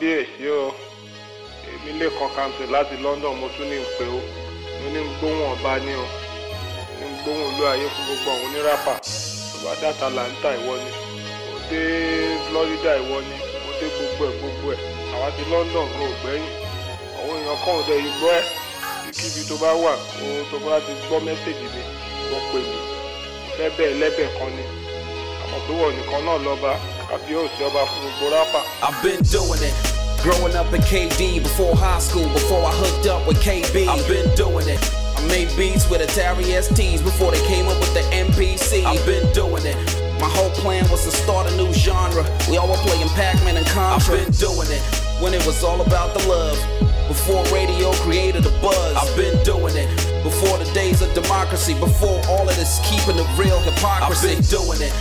kábíyèsí o. Èmi lè kan kamsi láti London mo tún ní ń pè ó. Mo ní ń gbóhùn ọba ní o. Ní ń gbóhùn olú ayé fún gbogbo àwọn oníràpà. Bá dáta là ìwọ ni. Mo dé Florida ìwọ ni. Mo dé gbogbo ẹ̀ gbogbo ẹ̀. Àwa ti London kò gbẹ́yìn. Àwọn èèyàn kan ò dẹ̀ gbọ́ ẹ̀. Kíbi tó bá wà o tó bá ti gbọ́ mẹ́sẹ̀gì mi wọ́n pè mí. Fẹ́ bẹ́ẹ̀ kan ni. Àmọ́ pé wọ́n nìkan náà lọ́ba àbí òsì ọba fún gbogbo rápà. I've been doing it. Growing up in KD before high school, before I hooked up with KB. I've been doing it. I made beats with Atari STs before they came up with the MPC. I've been doing it. My whole plan was to start a new genre. We all were playing Pac-Man and Contra. I've been doing it when it was all about the love. Before radio created a buzz. I've been doing it. Before the days of democracy. Before all of this keeping the real hypocrisy. I've been doing it.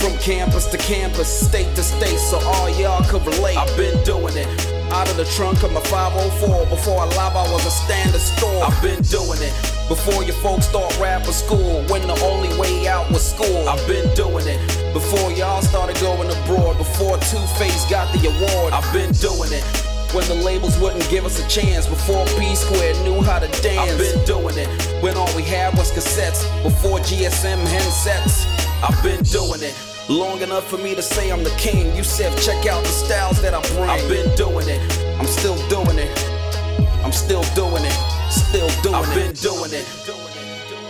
From campus to campus, state to state, so all y'all could relate. I've been doing it. Out of the trunk of my 504. Before I live, I was a standard store. I've been doing it. Before your folks start rapper school, when the only way out was school. I've been doing it. Before y'all started going abroad, before Two Face got the award. I've been doing it. When the labels wouldn't give us a chance, before P Square knew how to dance. I've been doing it. When all we had was cassettes, before GSM handsets. I've been doing it. Long enough for me to say I'm the king. You said check out the styles that I bring. I've been doing it. I'm still doing it. I'm still doing it. Still doing I've it. I've been doing it.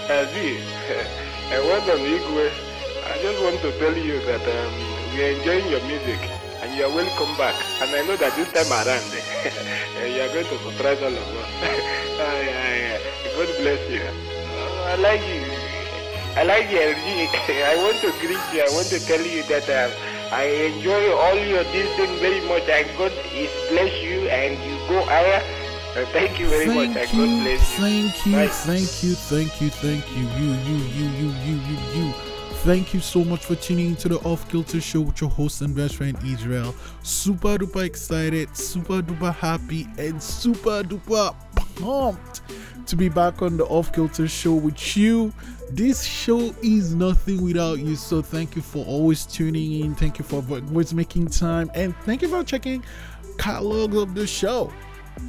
Aziz, and welcome Igwe. I just want to tell you that um, we are enjoying your music and you are welcome back. And I know that this time around you are going to surprise all of us. yeah, yeah. God bless you. I like you. I like your music. I want to greet you. I want to tell you that um, I enjoy all your thing very much. And God is bless you and you go higher. Uh, thank you very thank much. You, God bless you. Thank you, Bye. thank you, thank you, thank you, you, you, you, you, you, you, you. Thank you so much for tuning into the Off Kilter Show with your host and best friend Israel. Super duper excited, super duper happy, and super duper pumped to be back on the Off Kilter Show with you. This show is nothing without you, so thank you for always tuning in. Thank you for always making time, and thank you for checking catalogs of the show.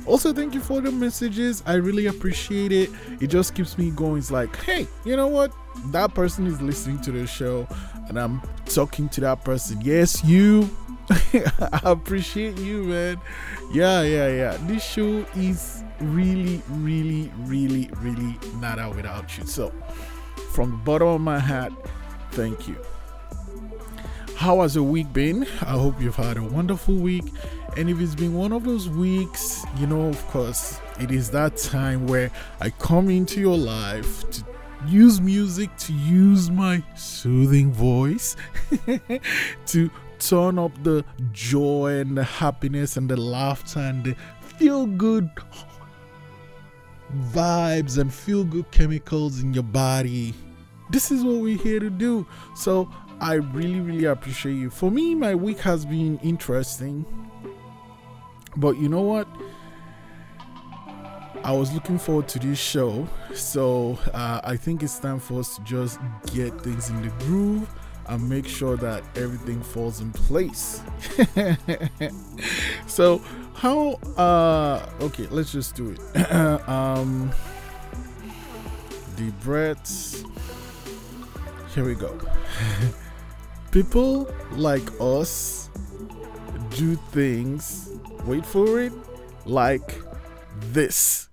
Also, thank you for the messages. I really appreciate it. It just keeps me going. It's like, hey, you know what? That person is listening to the show, and I'm talking to that person. Yes, you. I appreciate you, man. Yeah, yeah, yeah. This show is really, really, really, really out without you. So, from the bottom of my heart, thank you. How has your week been? I hope you've had a wonderful week. And if it's been one of those weeks, you know, of course, it is that time where I come into your life to use music, to use my soothing voice, to turn up the joy and the happiness and the laughter and the feel good vibes and feel good chemicals in your body. This is what we're here to do. So I really, really appreciate you. For me, my week has been interesting. But you know what? I was looking forward to this show. So uh, I think it's time for us to just get things in the groove and make sure that everything falls in place. so how uh okay let's just do it. Um deep breaths. Here we go. People like us do things wait for it like this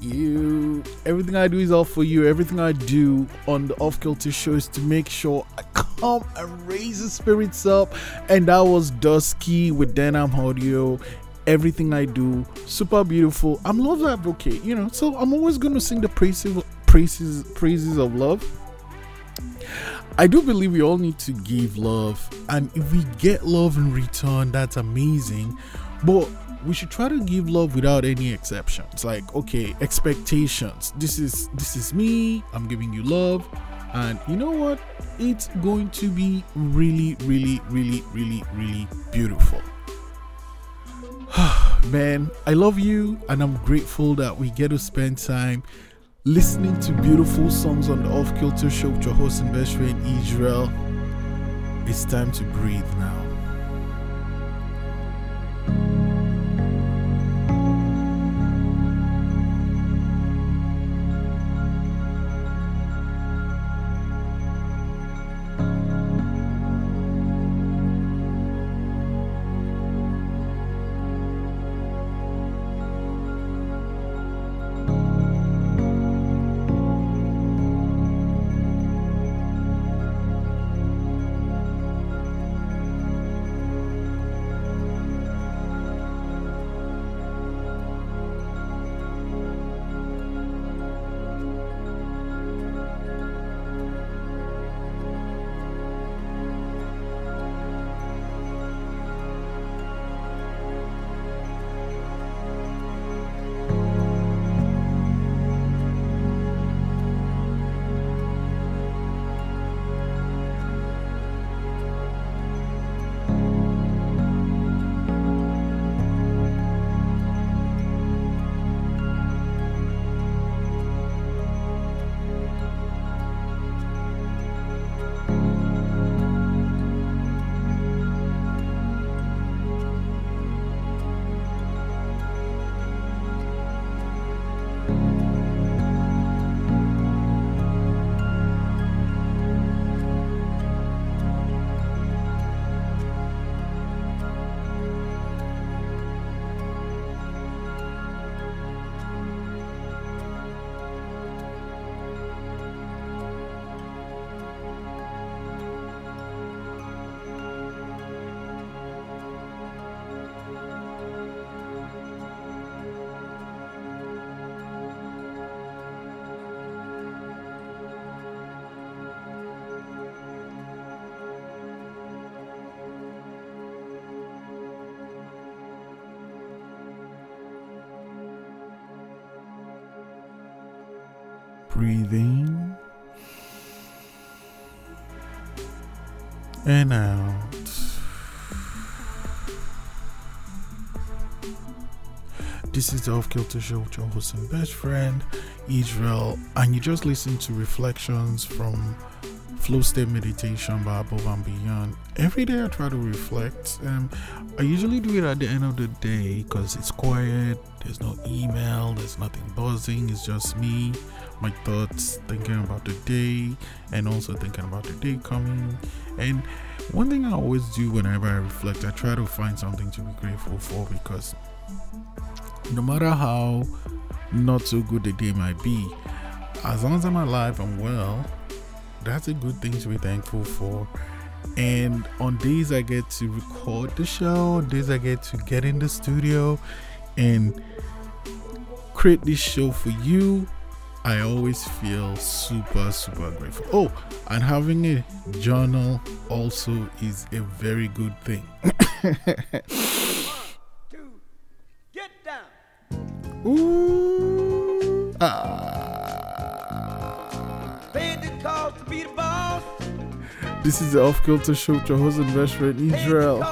you. Everything I do is all for you. Everything I do on the Off Kilter show is to make sure I come and raise the spirits up. And that was Dusky with Denham Audio. Everything I do, super beautiful. I'm love advocate, you know. So I'm always gonna sing the praises, praises, praises of love. I do believe we all need to give love, and if we get love in return, that's amazing. But we should try to give love without any exceptions. Like, okay, expectations. This is this is me. I'm giving you love, and you know what? It's going to be really, really, really, really, really beautiful. Man, I love you, and I'm grateful that we get to spend time listening to beautiful songs on the Off Kilter Show with your host and best friend Israel. It's time to breathe now. Breathe in and out. This is the Off Kilter Show with your host and best friend, Israel, and you just listened to reflections from Flow State Meditation by Above and Beyond. Every day I try to reflect. Um, I usually do it at the end of the day because it's quiet, there's no email, there's nothing buzzing, it's just me, my thoughts, thinking about the day, and also thinking about the day coming. And one thing I always do whenever I reflect, I try to find something to be grateful for because no matter how not so good the day might be, as long as I'm alive and well, that's a good thing to be thankful for. And on days I get to record the show, days I get to get in the studio, and create this show for you. I always feel super, super grateful. Oh, and having a journal also is a very good thing. Get down. Ooh. Ah. Paid the cost to be the boss. This is the Off Kilter Show with your host and best friend Israel.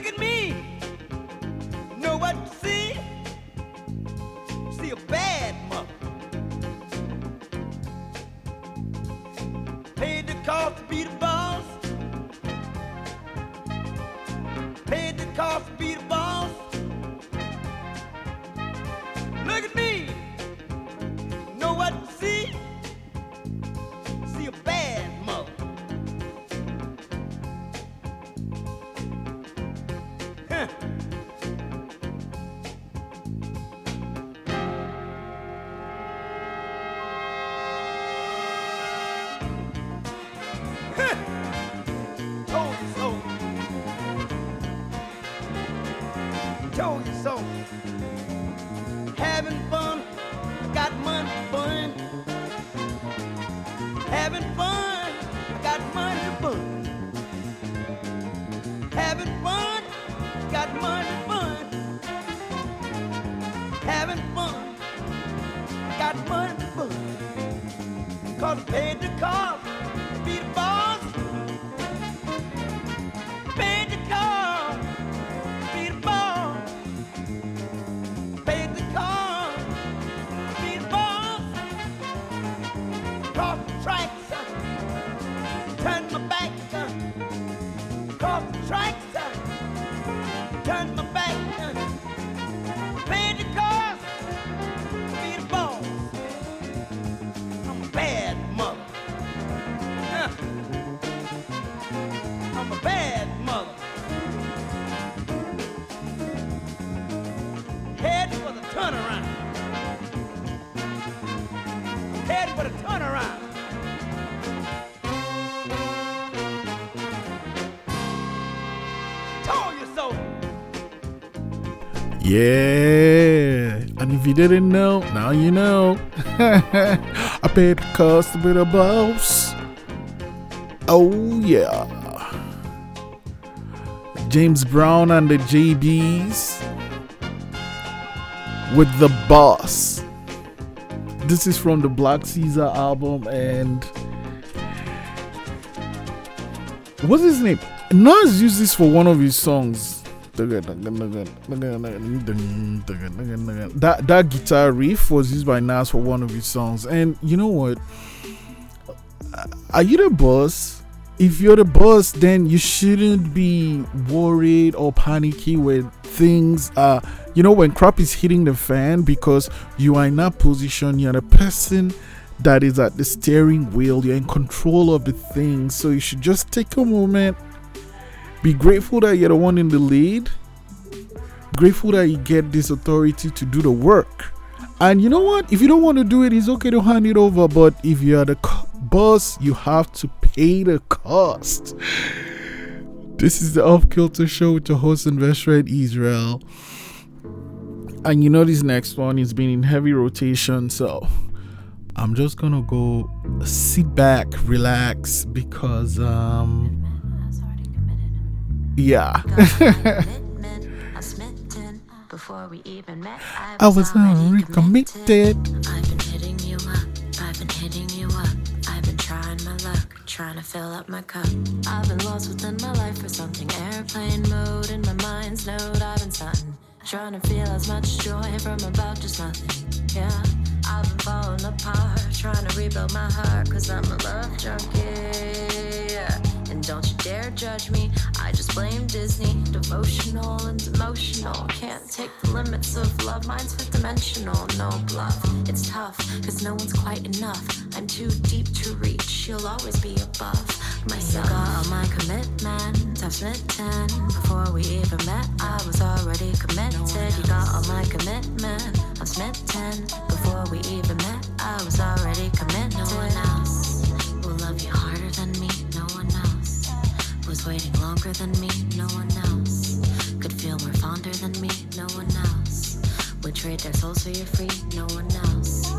Look at me. Know what Yeah. And if you didn't know, now you know. I paid the cost be the boss. Oh, yeah. James Brown and the JBs with the boss. This is from the Black Caesar album, and what's his name? Nas used this for one of his songs. That that guitar riff was used by Nas for one of his songs, and you know what? Are you the boss? If you're the boss, then you shouldn't be worried or panicky when things are, you know, when crap is hitting the fan because you are in that position. You're the person that is at the steering wheel. You're in control of the thing. So you should just take a moment, be grateful that you're the one in the lead, grateful that you get this authority to do the work. And you know what? If you don't want to do it, it's okay to hand it over. But if you are the co- boss, you have to pay the cost. This is the Off Kilter Show with your host and best Israel. And you know this next one is been in heavy rotation, so I'm just gonna go sit back, relax, because um yeah. Before we even met, I was, already committed. I've been hitting you up, I've been hitting you up. I've been trying my luck, trying to fill up my cup. I've been lost within my life for something airplane mode in my mind's node. I've been stunting, trying to feel as much joy from about just nothing. Yeah, I've been falling apart, trying to rebuild my heart, cause I'm a love junkie. And don't you dare judge me. I just blame Disney. Devotional and emotional. Can't take the limits of love. Mine's fifth dimensional. No bluff. It's tough, cause no one's quite enough. I'm too deep to reach. You'll always be above. myself. You got all my commitment, I've smitten. Before we even met, I was already committed. You got all my commitment, I'm smitten. Before we even met, I was already committed. No one else will love you harder was waiting longer than me. No one else could feel more fonder than me. No one else would trade their souls so you're free. No one else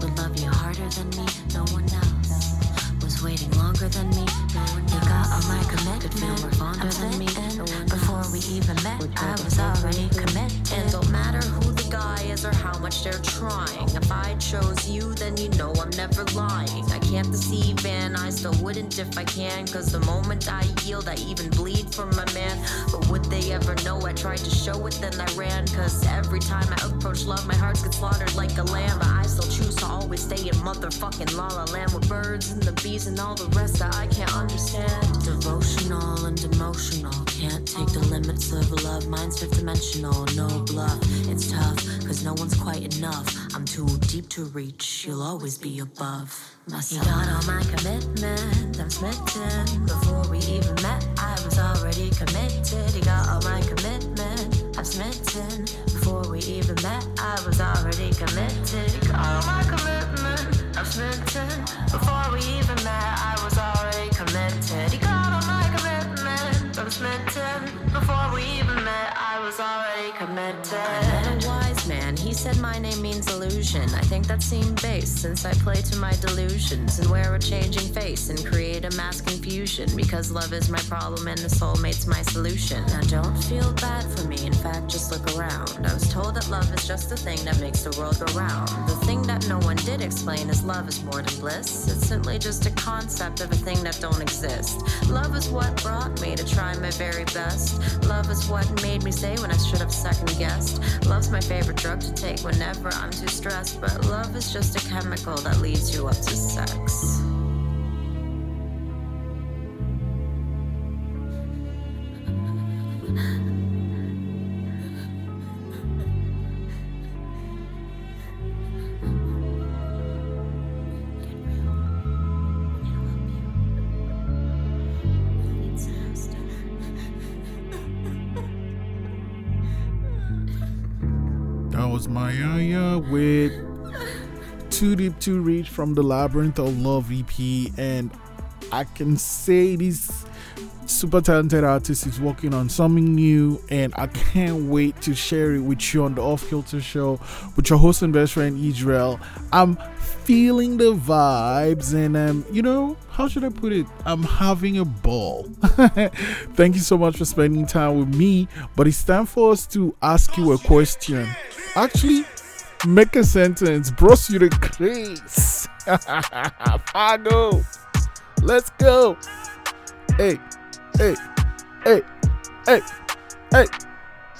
would love you harder than me. No one else was waiting longer than me. No one else. You got all my commitment. Could feel more fonder than me. No Before we even met, I was already committed. And don't matter who guy is or how much they're trying. If I chose you, then you know I'm never lying. I can't deceive and I still wouldn't if I can. Cause the moment I yield, I even bleed for my man. But would they ever know I tried to show it, then I ran? Cause every time I approach love, my heart gets slaughtered like a lamb. But I still choose to always stay in motherfucking la la land with birds and the bees and all the rest that I can't understand. Devotional and emotional. Can't take the limits of love. Mine's fifth dimensional. No bluff. It's tough, cause no one's quite enough. I'm too deep to reach. You'll always be above. Myself. You got all my commitment. I'm smitten. Before we even met, I was already committed. You got all my commitment. I'm smitten. Before we even met, I was already committed. You got all my commitment. I'm smitten. Before we even met, I was already committed. You got all my commitment. I'm smitten. Before we even met, I was already committed. He said my name means illusion. I think that seemed base since I play to my delusions and wear a changing face and create a mass confusion because love is my problem and the soulmate's my solution. Now don't feel bad for me. In fact, just look around. I was told that love is just the thing that makes the world go round. The thing that no one did explain is love is more than bliss. It's simply just a concept of a thing that don't exist. Love is what brought me to try my very best. Love is what made me say when I should have second guessed. Love's my favorite drug to take whenever I'm too stressed, but love is just a chemical that leads you up to sex. Mayaya with Too Deep to Reach from the Labyrinth of Love EP. And I can say this super talented artist is working on something new, and I can't wait to share it with you on the Off Kilter Show with your host and best friend Israel. I'm feeling the vibes, and um, you know, how should I put it? I'm having a ball. Thank you so much for spending time with me, but it's time for us to ask you a question. Actually, make a sentence, bros you the craze. Fargo. Let's go. Hey, hey, hey, hey, hey,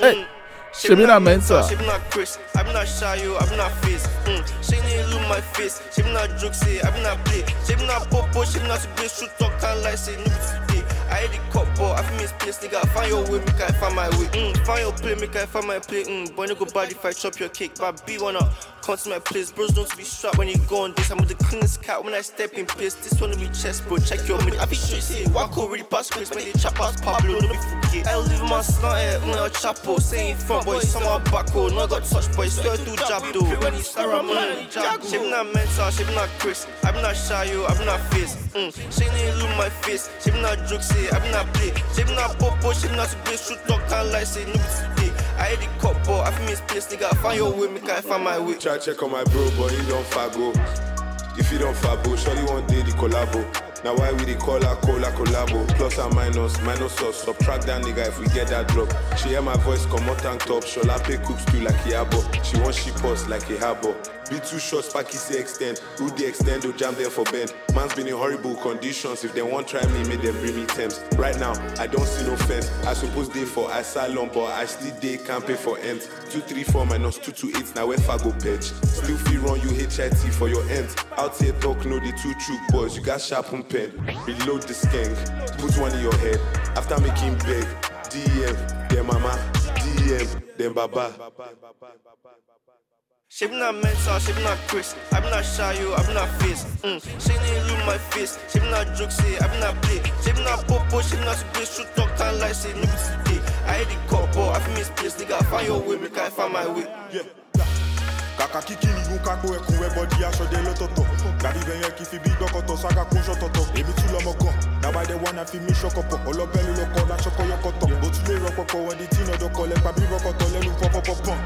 hey. Shebi na mentor. She be not Chris, I be not shy, yo, I be not face. Mm. She need look my face, she be not joke, say, I be not play. She be not popo, she be not to play, shoot talk, like, say, be today. I hate the cup, but I feel miss place, nigga. Find your way, make I find my way. Mm. Find your play, make I find my play. Mm. Boy, bad if I chop your cake, but be wanna come to my place. Bros don't be strapped when you go on this. I'm with the cleanest cat when I step in place. This one to be chest, bro. Check your mid. I be straight, say, walk already past Chris, when they chop us Pablo, no be forget. I live my slant, eh, mm, El Chapo, saying front boy, somehow back road. No, I got touch boy, swear to jab though. When he start, I'm on jab. Be not mental, be not Chris. I'm not shy, yo, I'm not face. Mm. She need look my face, be not joke, say, I'm not play. Be not popo, she be not to play, shoot talk, can like, say, no be. I hate the cup, but I feel miss place, nigga. Find your way, make I find my way. Try check on my bro, but he don't fago. Oh. If you don't fabo, oh, surely one day the collabo. Now why we dey call her cola collabo? Plus and minus, minus us. Subtract that nigga if we get that drop. She hear my voice come out tank top. Shola pay cooks too like a. She want ship us like a habo. Be two shots, Paki say extend. Rudy extend, do jam them for bend. Man's been in horrible conditions. If they want try me, make them bring me temps. Right now, I don't see no fence. I suppose they for asylum, but I still they can't pay for ends. Two three four minus two two eight. Now where go patch. Still feel run you HIT for your ends. Here talk no the two true boys. You got sharp and pen. Reload the skank. Put one in your head. After making beg. DM, then mama. DM, then baba. She be not mental, she be not Chris. I be not shy, you, I be not face. Mm. She need lose my face. She be not jokesy, I be not play. She be not popo, she be not space. Shoot talk, can't lie, say, no today. I hate the couple, I feel misplace. Nigga, find your way, make I find my way. Yeah. Kàkà kíkí ni ìhun kápò ẹkùn ẹbọ di aṣọdẹ lọtọọtọ gbàbí bẹyẹn kì í fi bí dọkọtọ sága kún ṣọtọtọ èmi tún lọmọ gan nàbàdẹ wọn náà fi mí ṣọkọpọ ọlọbẹ ló lọkọ láṣọkọ yọkọtọ bó tún lè rọpọpọ wọn di tí ìnàdọkọ lẹpa bí rọkọtọ lẹnu pọpọpọpọn.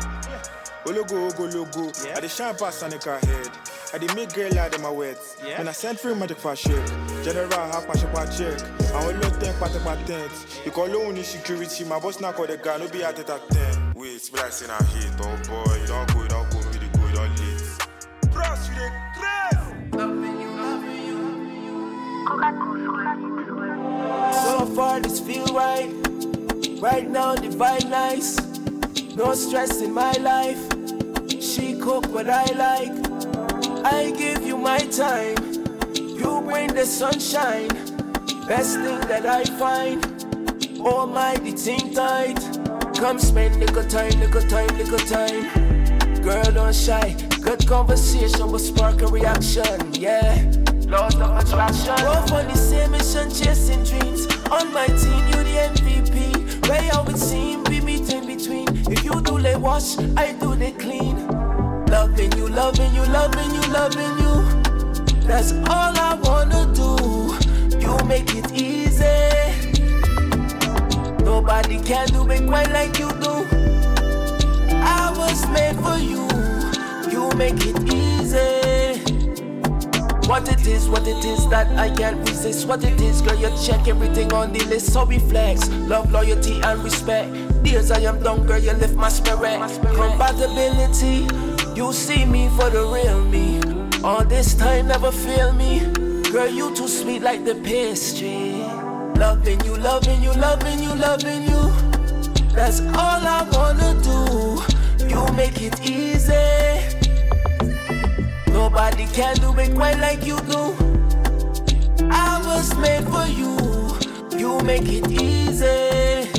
Ologo, ogo, logo. I dey shine past Sanika head. I dey make girl out of my wet. When I send free magic for shake. General half my shop check. I will lot ten patent patent. You call loan in security. My boss now call the guy. No be at it at ten. Wait, it's like saying I hate. Oh boy, you don't go, you don't go, Bros, you dey crazy. So far, this feel right. Right now, the vibe nice. No stress in my life. She cook what I like. I give you my time. You bring the sunshine. Best thing that I find. My, the tight. Come spend little time, little time, little time. Girl, don't shy. Good conversation will spark a reaction. Yeah. Laws of attraction. Both on the same mission, chasing dreams. On my team, you the MVP. Way how it seem, we meet in between. If you do the wash, I do the clean. Loving you, loving you, loving you, loving you. That's all I wanna do. You make it easy. Nobody can do it quite like you do. I was made for you. You make it easy. What it is, what it is that I can't resist. What it is, girl, you check everything on the list. So we flex. love, loyalty, and respect. Days I am done, girl, you lift my spirit. Compatibility, you see me for the real me. All this time never fail me. Girl, you too sweet like the pastry. Loving you, loving you, loving you, loving you. That's all I wanna do. You make it easy. Nobody can do it quite like you do. I was made for you. You make it easy.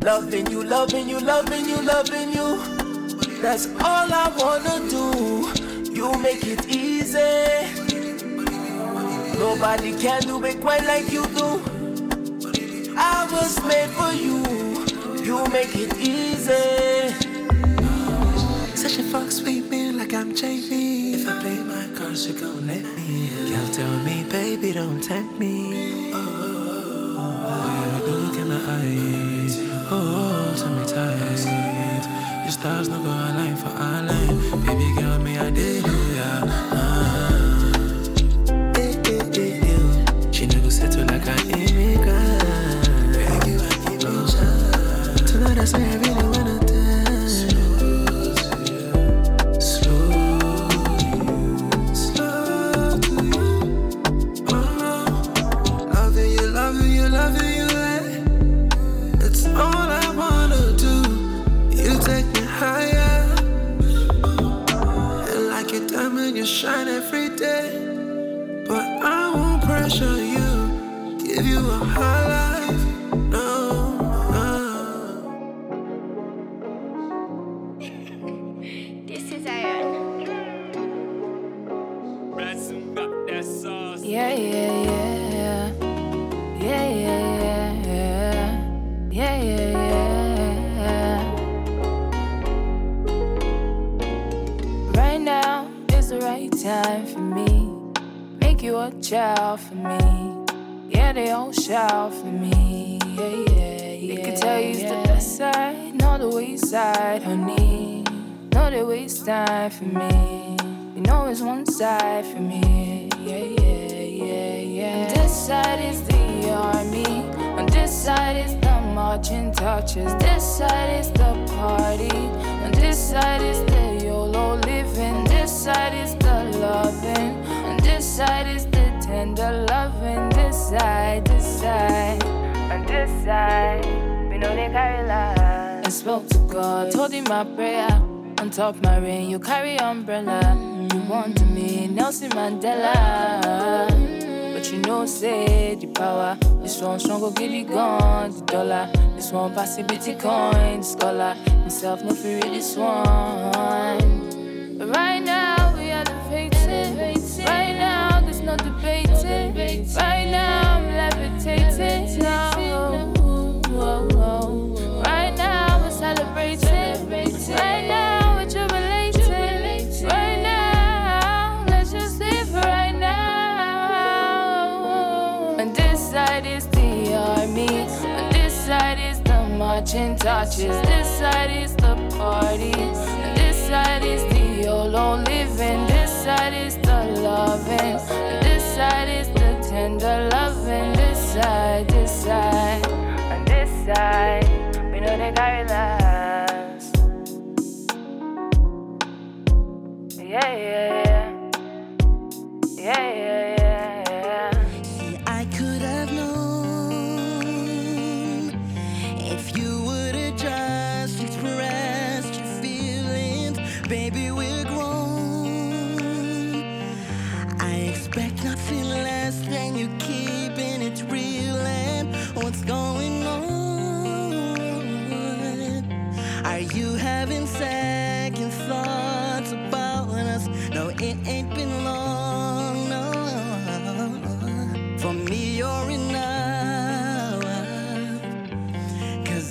Loving you, loving you, loving you, loving you. That's all I wanna do. You make it easy. Nobody can do it quite like you do. I was made for you. You make it easy. Such a fuck sweet man like I'm JV. If I play my cards, you gon' let me. in. Girl, tell me, baby, don't tempt me. Oh, oh, oh, oh. look in the eyes. Oh, oh, tell me tight. Your stars no go align for line. Baby girl, me I did yeah. I spoke to God, told him my prayer. On top my ring, you carry umbrella. You want to me, Nelson Mandela. But you know, say the power. This one strong go give you gone, the dollar. This one pass the coin, the scholar. Himself no fear this one. touches. This side is the party. This side is the YOLO living. This side is the loving. This side is the tender loving. This side, this side, and this side. We know they got love.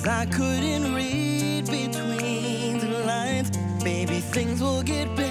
I couldn't read between the lines. Maybe things will get better.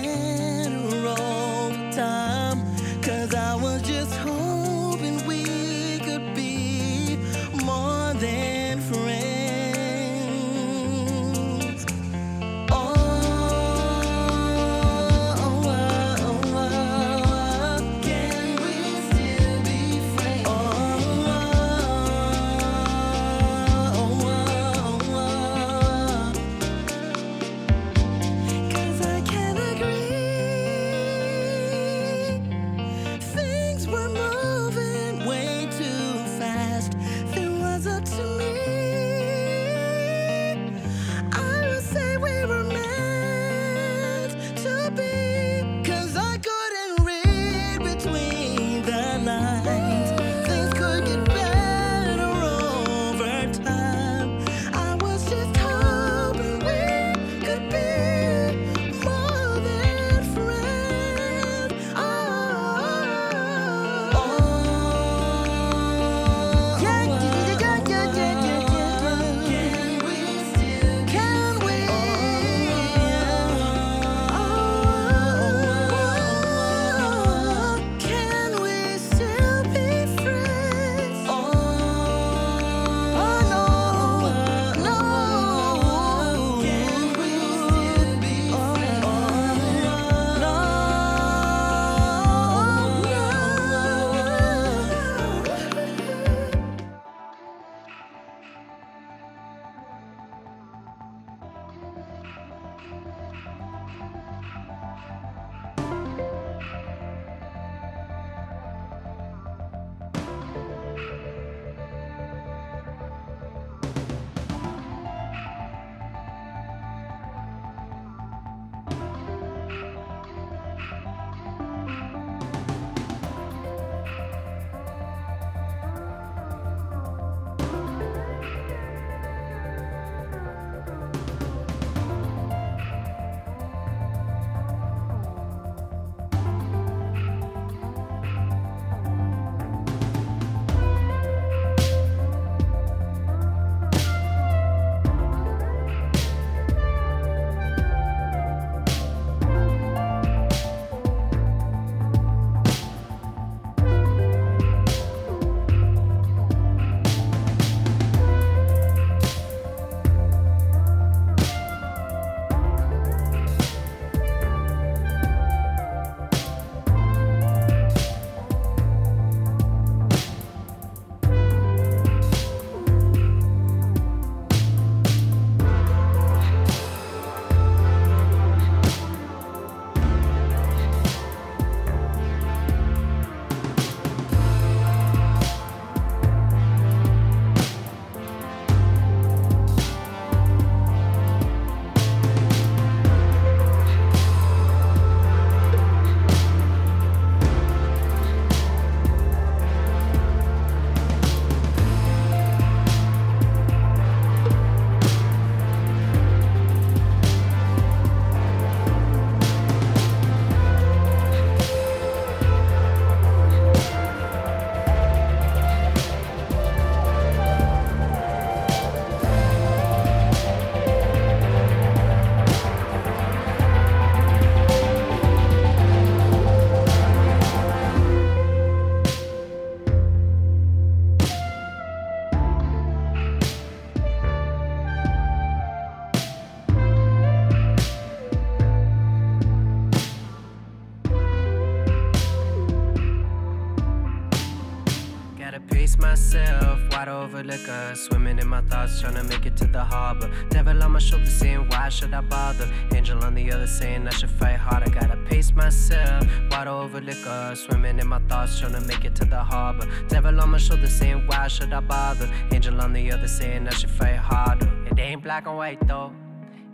Liquor. Swimming in my thoughts, trying to make it to the harbor. Devil on my shoulder saying, Why should I bother? Angel on the other saying, I should fight harder. I gotta pace myself, wide over liquor. Swimming in my thoughts, trying to make it to the harbor. Devil on my shoulder saying, Why should I bother? Angel on the other saying, I should fight harder. It ain't black and white though.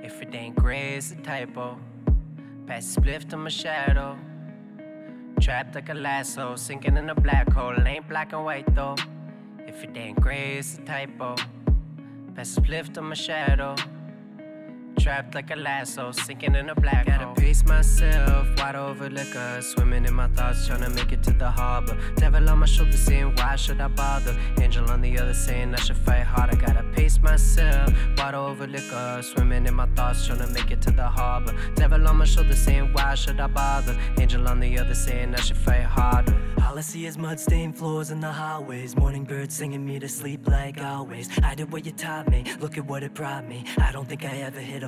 If it ain't gray, it's a typo. Pass spliff to my shadow. Trapped like a lasso, sinking in a black hole. Ain't black and white though. If it ain't gray, it's a typo. The spliff to my shadow. Trapped like a lasso, sinking in a black Gotta hole. pace myself, wide over liquor. Swimming in my thoughts, trying to make it to the harbor. Devil on my shoulder saying, Why should I bother? Angel on the other saying, I should fight harder. Gotta pace myself, wide over liquor. Swimming in my thoughts, trying to make it to the harbor. Devil on my shoulder saying, Why should I bother? Angel on the other saying, I should fight harder. All I see is mud stained floors in the hallways. Morning birds singing me to sleep like always. I did what you taught me, look at what it brought me. I don't think I ever hit a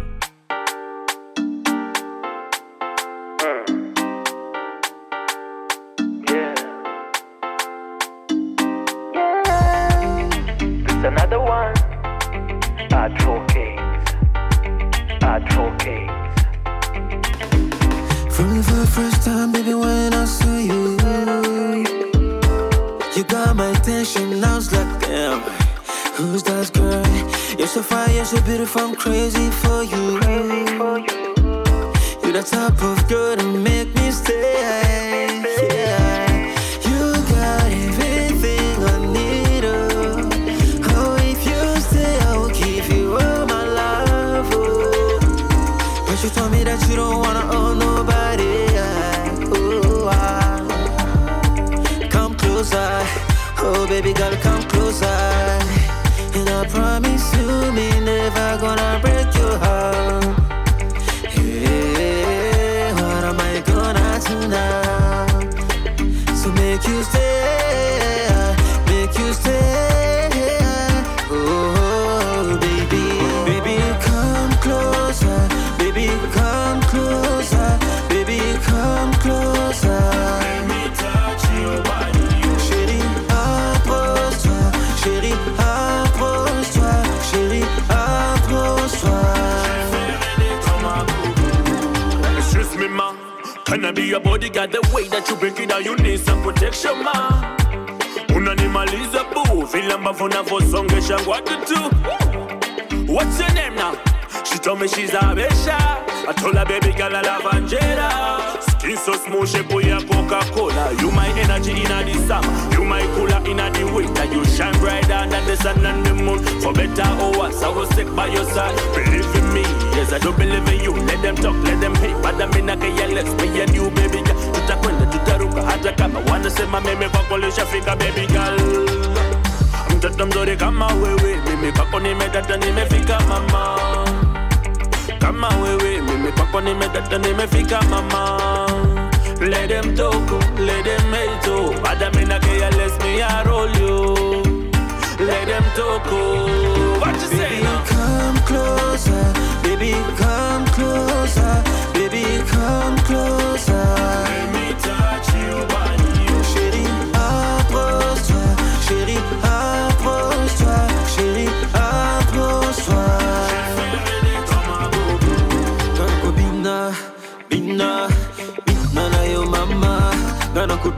So you're so beautiful, I'm crazy for you. You're the type of girl to make me stay. So Can body got? The way that you break it down, you need some protection, ma. Unanimaliza boo, vile ambavyo unavyosongesha watu tu. What's your name now? She told me she's a besha. I told her baby girl I love Angela. So smooth, shape ya Coca-Cola. You my energy in the summer. You my cooler in the winter. You shine brighter than the sun and the moon. For better or worse, I will stick by your side. Believe in me, yes I do believe in you. Let them talk, let them hate, but I'm in a careless. Me and you, baby girl. Tutakwenda, tutaruka, hata kama wanasema meme kwako lishafika, baby girl. Mtoto mzuri kama wewe, mimi kwako nimedata, nimefika mama. Kama wewe, mimi kwako nimedata, nimefika mama. Let them talk, let them hate, oh. But I'm in a careless, me I roll you. Let them talk, oh. What you say Baby, now? come closer, baby, come bina, bina na yo mama. Gonna go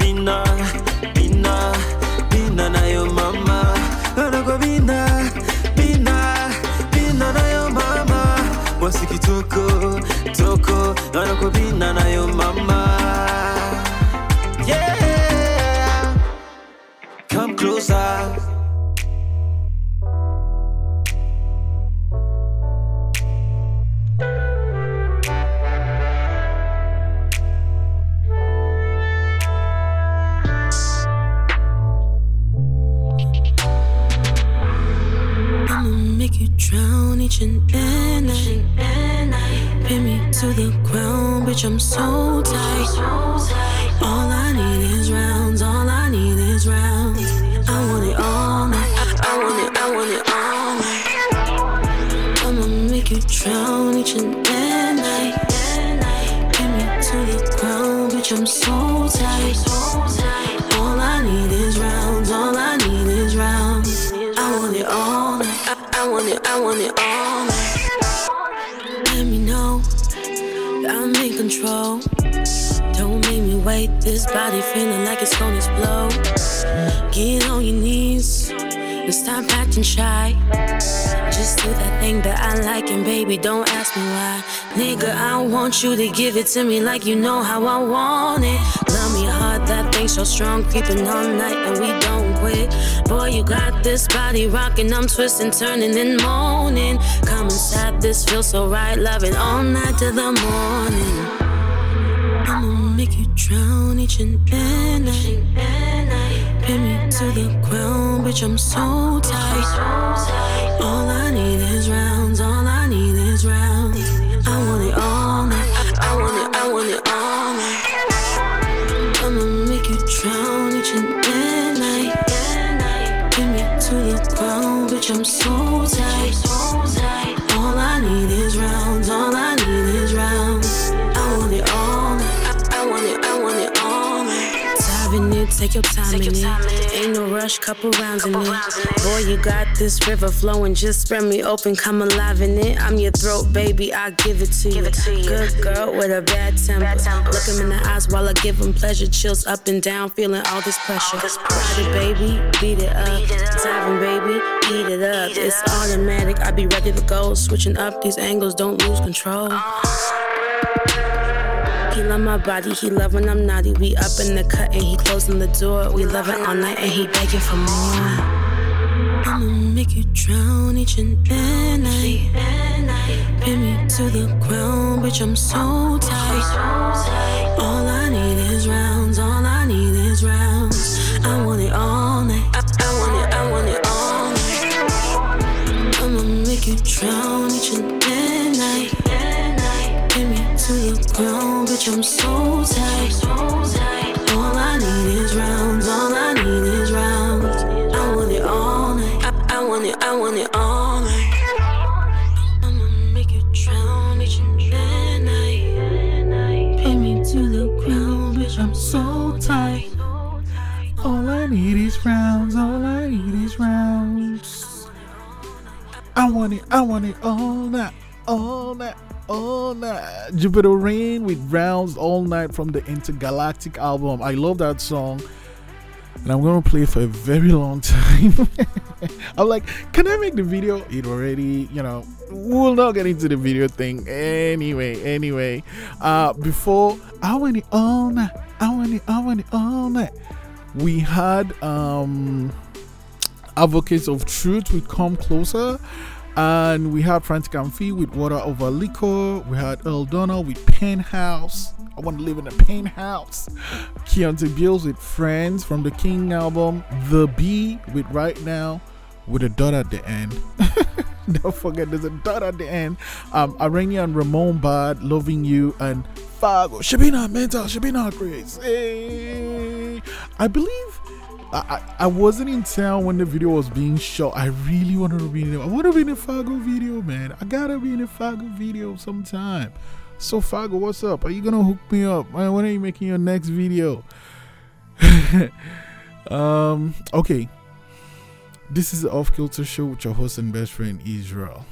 stop acting shy. Just do that thing that I like, and baby, don't ask me why. Nigga, I want you to give it to me like you know how I want it. Love me hard, that thing so strong, creeping all night, and we don't quit. Boy, you got this body rocking, I'm twisting, turning, and moaning. Come inside, this feels so right, loving all night to the morning. I'ma make you drown each and every night. Pin me to the ground, bitch, I'm so tight. All I need is rounds, all I need is rounds. I want it all night, I, want it, I want it all night. I'ma make you drown each and every night. Pin me to the ground, bitch, I'm so tight. Diving in, take your time in it. Ain't no rush, couple rounds in it. Boy, you got this river flowing, just spread me open, come alive in it. I'm your throat, baby, I give it to you. Good girl with a bad temper. Look him in the eyes while I give him pleasure, chills up and down, feeling all this pressure. Ride it, baby, beat it up. Diving, baby, eat it up. It's automatic, I be ready to go. Switching up these angles, don't lose control. Uh-huh. He love my body, he love when I'm naughty. We up in the cut and he closing the door. We love it all night and he begging for more. I'ma make you drown each and every night. Pin me to the ground, bitch, I'm so tight. All I need is rounds, all I need is rounds. I want it all night, I, I want it, I want it all night. I'ma make you drown each and every to the ground, bitch, I'm so tight. All I need is rounds, all I need is rounds. I want it all night, I, I want it, I want it all night. I'ma make you drown each and night. Me to the ground, bitch, I'm so tight. All I need is rounds, all I need is rounds. I want it, I want it all night, all night, all night. JupiterReign with rounds all night from the Intergalactic album. I love that song. And I'm gonna play for a very long time. I'm like, can I make the video? It already, you know, we'll not get into the video thing anyway. Anyway, uh, before I want it all night, I want it, I want it all night. We had um Advocates of Truth with Come Closer. And we had Frantik and Phee with Water Over Liquor. We had Earl Donna with Penthouse. I want to live in a penthouse. Keonte Beals with Friends from the King album. The B with Right Now with a dot at the end. Don't forget, there's a dot at the end. Um, and Ramone Bad, Loving You, and Fargo. Shabina Mental, Shabina Grace. Hey. I believe I, I, wasn't in town when the video was being shot. I really wanted to be in it. I want to be in a Fargo video, man. I gotta be in a Fargo video sometime. So Fargo, what's up? Are you gonna hook me up? Man, when are you making your next video? um, okay. This is the Off Kilter Show with your host and best friend Israel.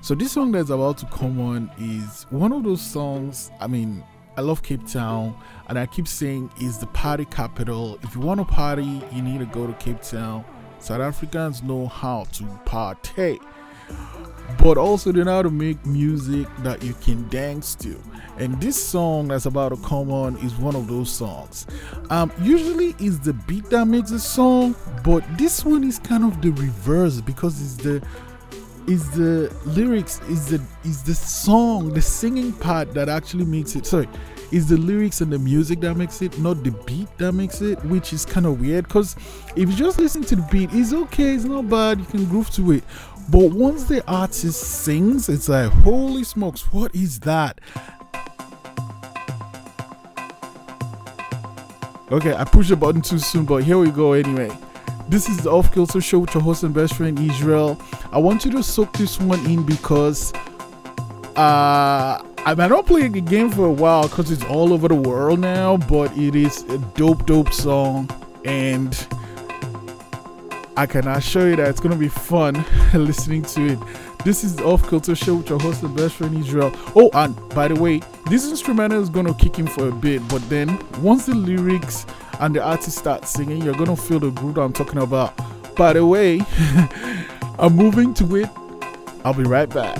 So this song that's about to come on is one of those songs. I mean, I love Cape Town, and I keep saying is the party capital. If you want to party, you need to go to Cape Town. South Africans know how to party, but also they know how to make music that you can dance to. And this song that's about to come on is one of those songs. Um, usually it's the beat that makes a song, but this one is kind of the reverse because it's the is the lyrics is the is the song the singing part that actually makes it sorry It's the lyrics and the music that makes it, not the beat that makes it, which is kind of weird. Because if you just listen to the beat, it's okay, it's not bad, you can groove to it. But once the artist sings, it's like, holy smokes, what is that? Okay, I pushed the button too soon, but here we go anyway. This is the Off Kilter Show with your host and best friend Israel. I want you to soak this one in because uh I don't play the game for a while because it's all over the world now, but it is a dope, dope song, and I can assure you that it's gonna be fun listening to it. This is the Off Kilter Show with your host and best friend Israel. Oh, and by the way, this instrumental is gonna kick in for a bit, but then once the lyrics and the artist start singing, you're gonna feel the groove I'm talking about. By the way, I'm moving to it. I'll be right back.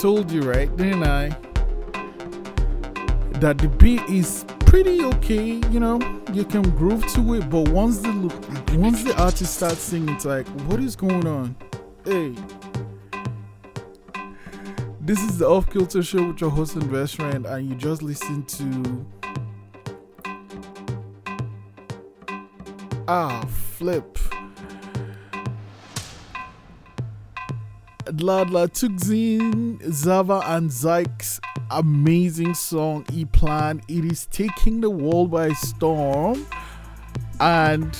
Told you, right? Didn't I? That the beat is pretty okay, you know. You can groove to it, but once the once the artist starts singing, it's like, what is going on? Hey. This is the Off Kilter Show with your host and best friend, and you just listen to Ah Flip. Dlala Thukzin, Zaba and Sykes' amazing song E Plan. It is taking the world by storm. And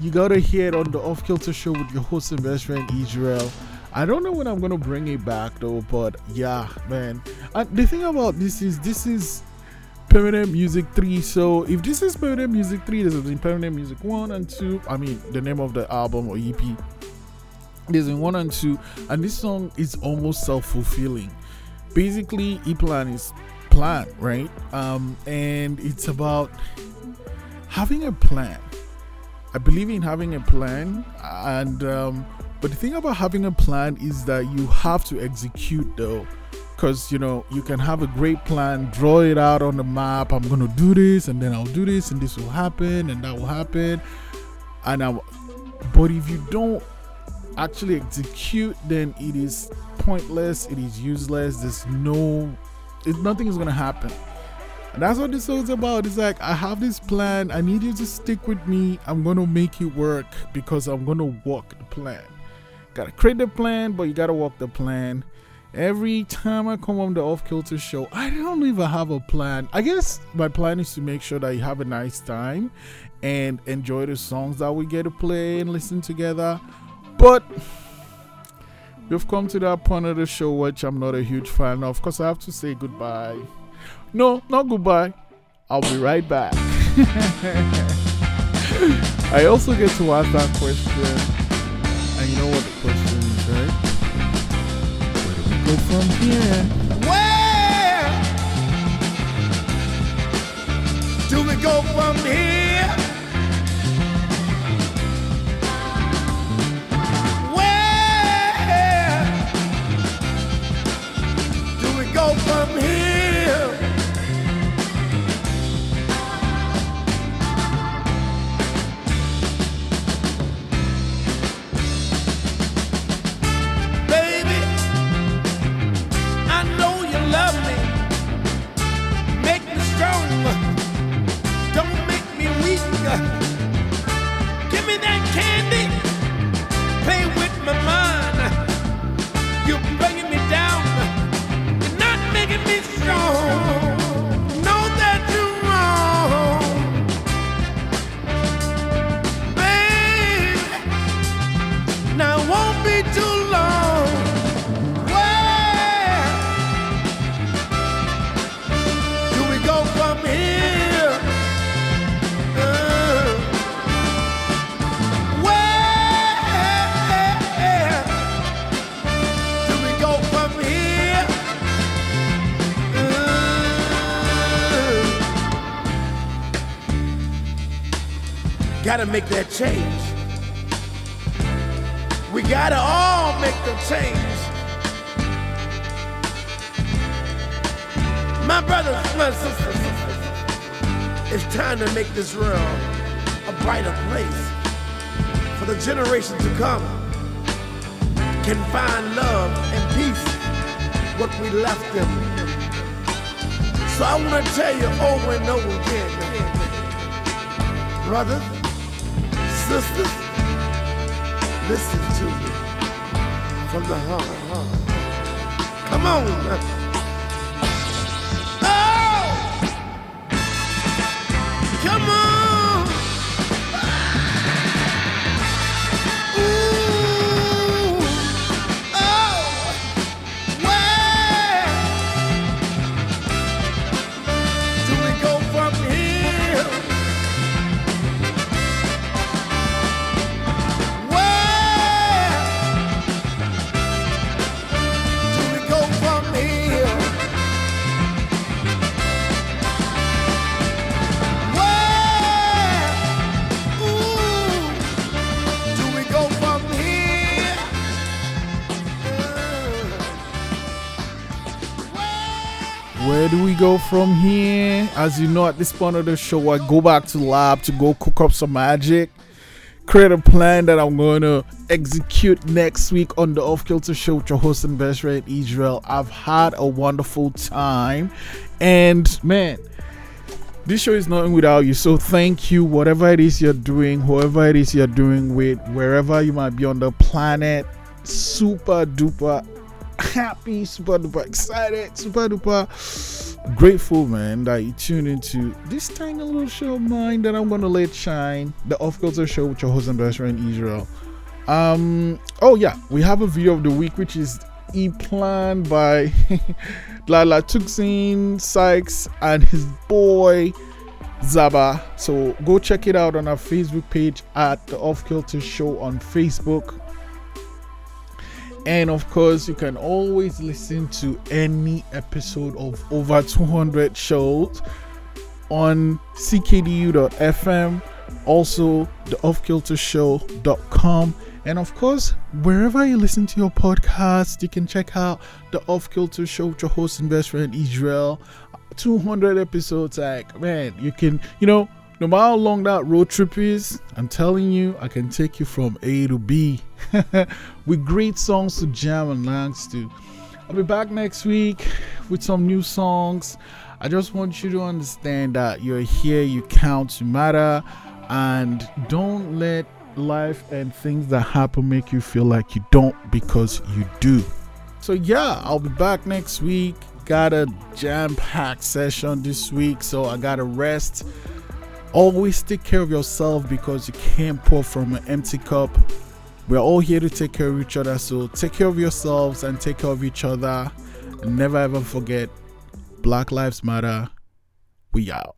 you gotta hear it on the Off Kilter Show with your host and best friend Israel. I don't know when I'm gonna bring it back though, but yeah, man. And the thing about this is this is Permanent Music 3. So if this is Permanent Music 3, this is Permanent Music 1 and 2. I mean the name of the album or EP. There's in one and two, and this song is almost self-fulfilling. Basically, E Plan is plan, right? Um, and it's about having a plan. I believe in having a plan, and um, but the thing about having a plan is that you have to execute though because you know you can have a great plan draw it out on the map i'm gonna do this and then i'll do this and this will happen and that will happen and i but if you don't actually execute then it is pointless it is useless there's no it, nothing is gonna happen. And that's what this is about it's like i have this plan i need you to stick with me i'm gonna make it work because i'm gonna walk the plan. Gotta create the plan but you gotta walk the plan. Every time i come on the off kilter show i don't even have a plan. I guess my plan is to make sure that you have a nice time and enjoy the songs that we get to play and listen together but we've come to that point of the show which I'm not a huge fan of because I have to say goodbye. No, not goodbye. I'll be right back. I also get to ask that question. And you know what the question is, right? Where do we go from here? Where do we go from here? From here. Gotta make that change. We gotta all make the change. My brothers, my sisters, it's time to make this world a brighter place for the generation to come can find love and peace what we left them. So I want to tell you over and over again, brothers, sisters, listen to me from the heart. Come on. Go from here? As you know, at this point of the show, I go back to lab to go cook up some magic, create a plan that I'm going to execute next week on the Off Kilter Show with your host and best friend Israel. I've had a wonderful time, and man, this show is nothing without you. So thank you, whatever it is you're doing, whoever it is you're doing with, wherever you might be on the planet. Super duper happy, super duper excited, super duper grateful, man, that you tune into this tiny little show of mine that I'm gonna let shine. The Off Kilter Show with your host and best friend Israel. Um, oh yeah, we have a video of the week which is e planned by Dlala Thukzin, Sykes, and his boy Zaba. So go check it out on our Facebook page at the Off Kilter Show on Facebook. And of course, you can always listen to any episode of over 200 shows on ckdu.fm, also the offkiltershow.com, and of course, wherever you listen to your podcast, you can check out the Off Kilter Show with your host and best friend Israel. 200 episodes, like man, you can, you know, no matter how long that road trip is, I'm telling you, I can take you from A to B with great songs to jam and dance to. I'll be back next week with some new songs. I just want you to understand that you're here, you count, you matter, and don't let life and things that happen make you feel like you don't because you do. So, yeah, I'll be back next week. Got a jam packed session this week, so I gotta rest. Always take care of yourself because you can't pour from an empty cup. We're all here to take care of each other, so take care of yourselves and take care of each other. Never ever forget Black Lives Matter. We out.